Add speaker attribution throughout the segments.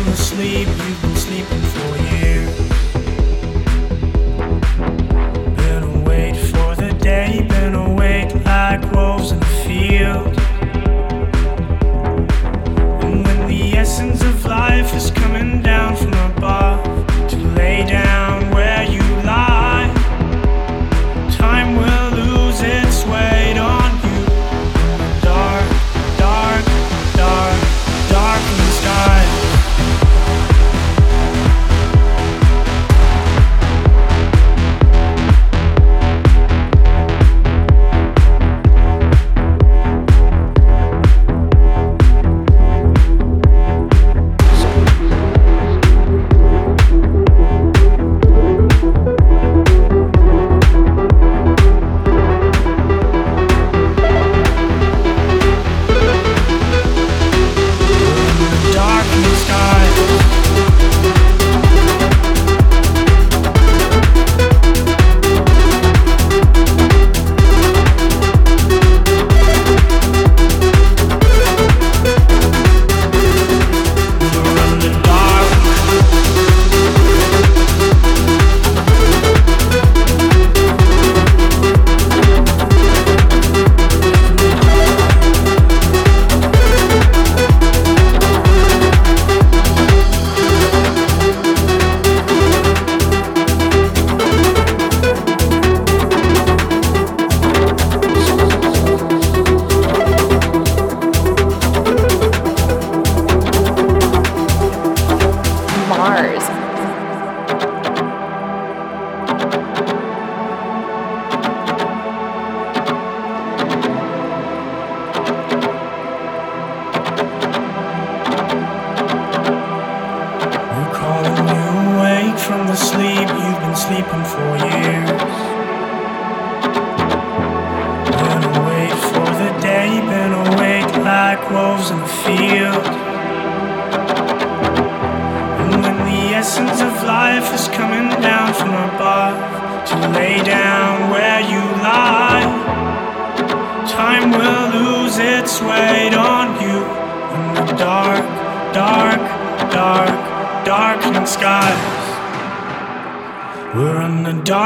Speaker 1: from the sleep you've been sleeping for years.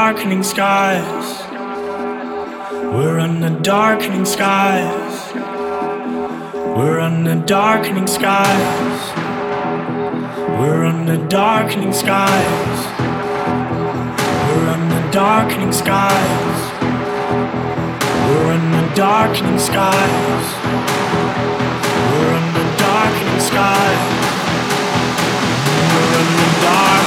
Speaker 1: darkening skies. We're under darkening skies. We're under darkening skies. We're under darkening skies. We're under darkening skies. We're under darkening skies. We're under darkening skies. We're under dark.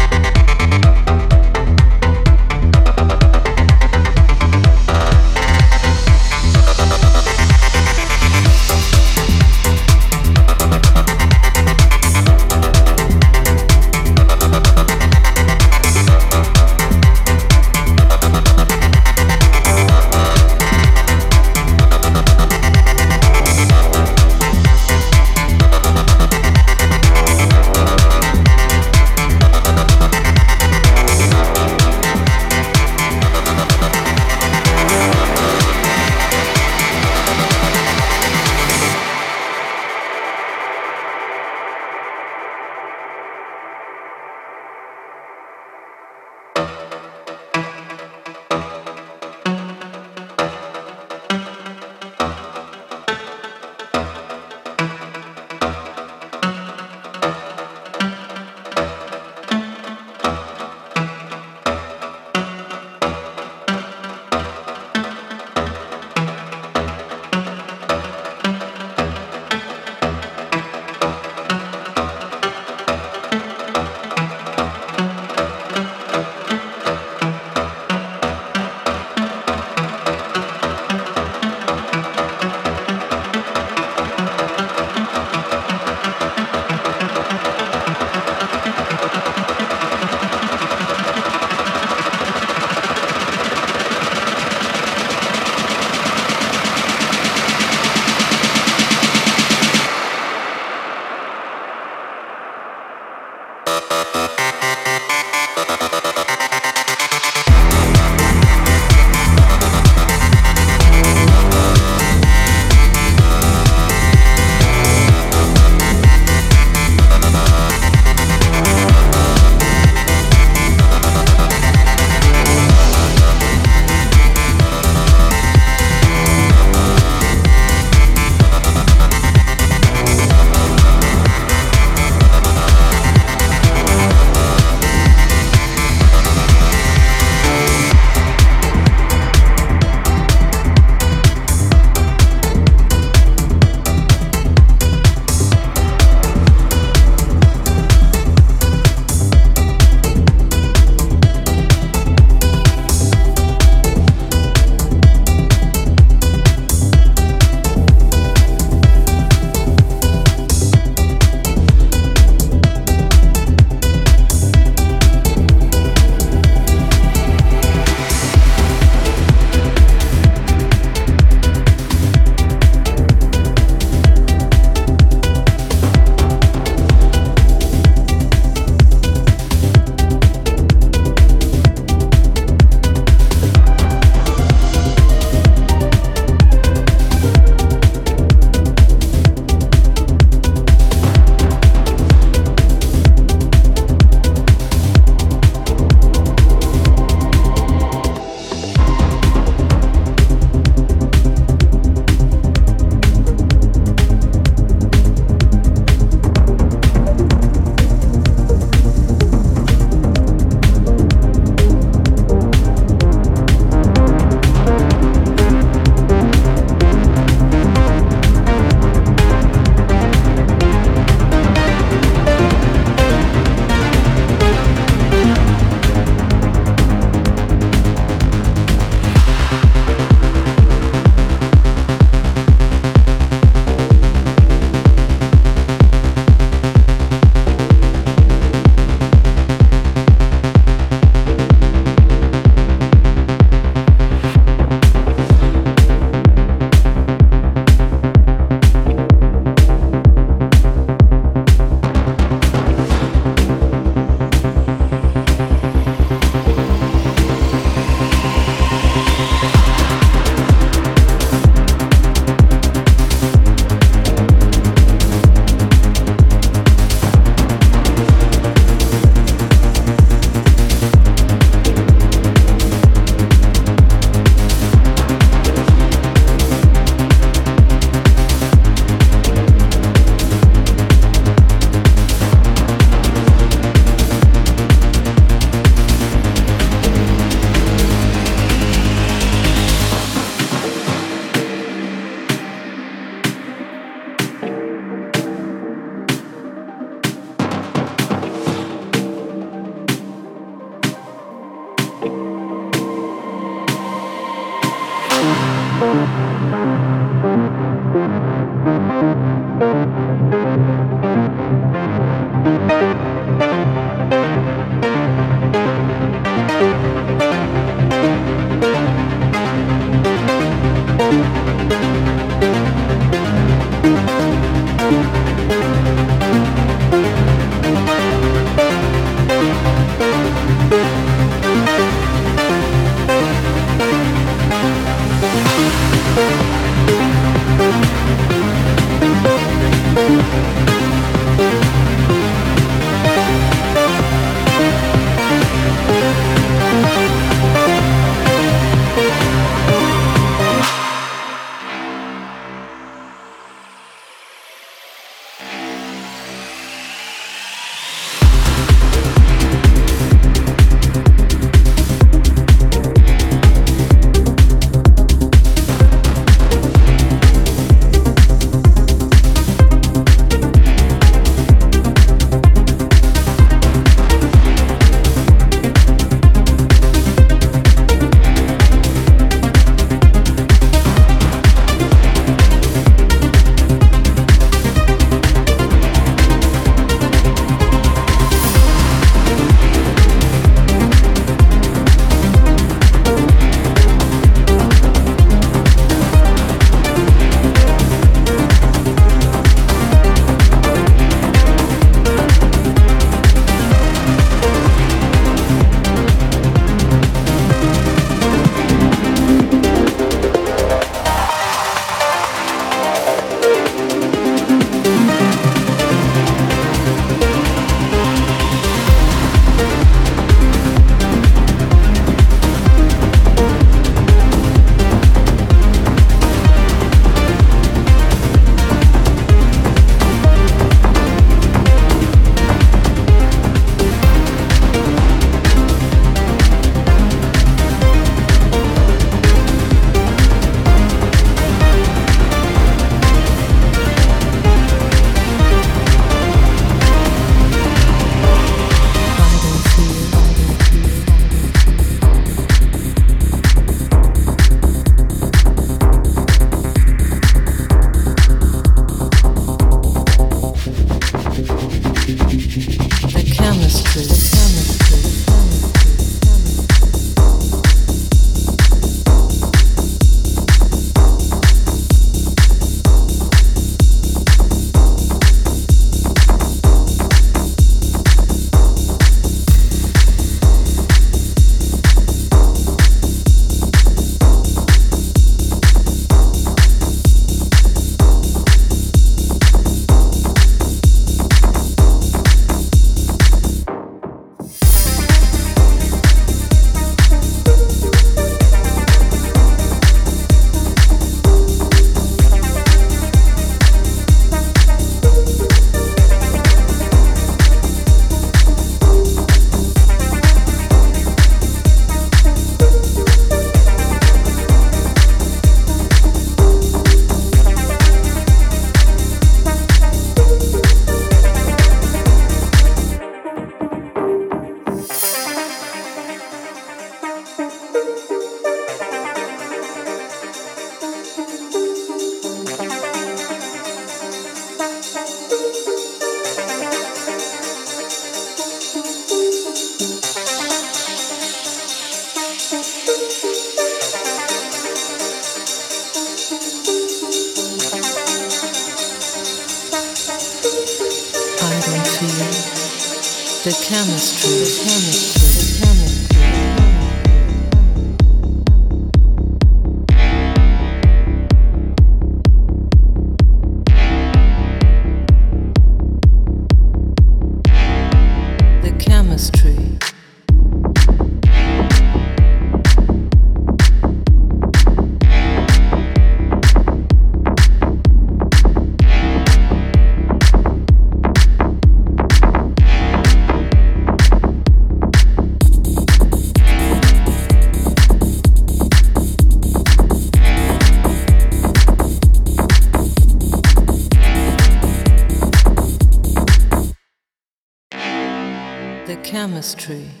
Speaker 2: Tree.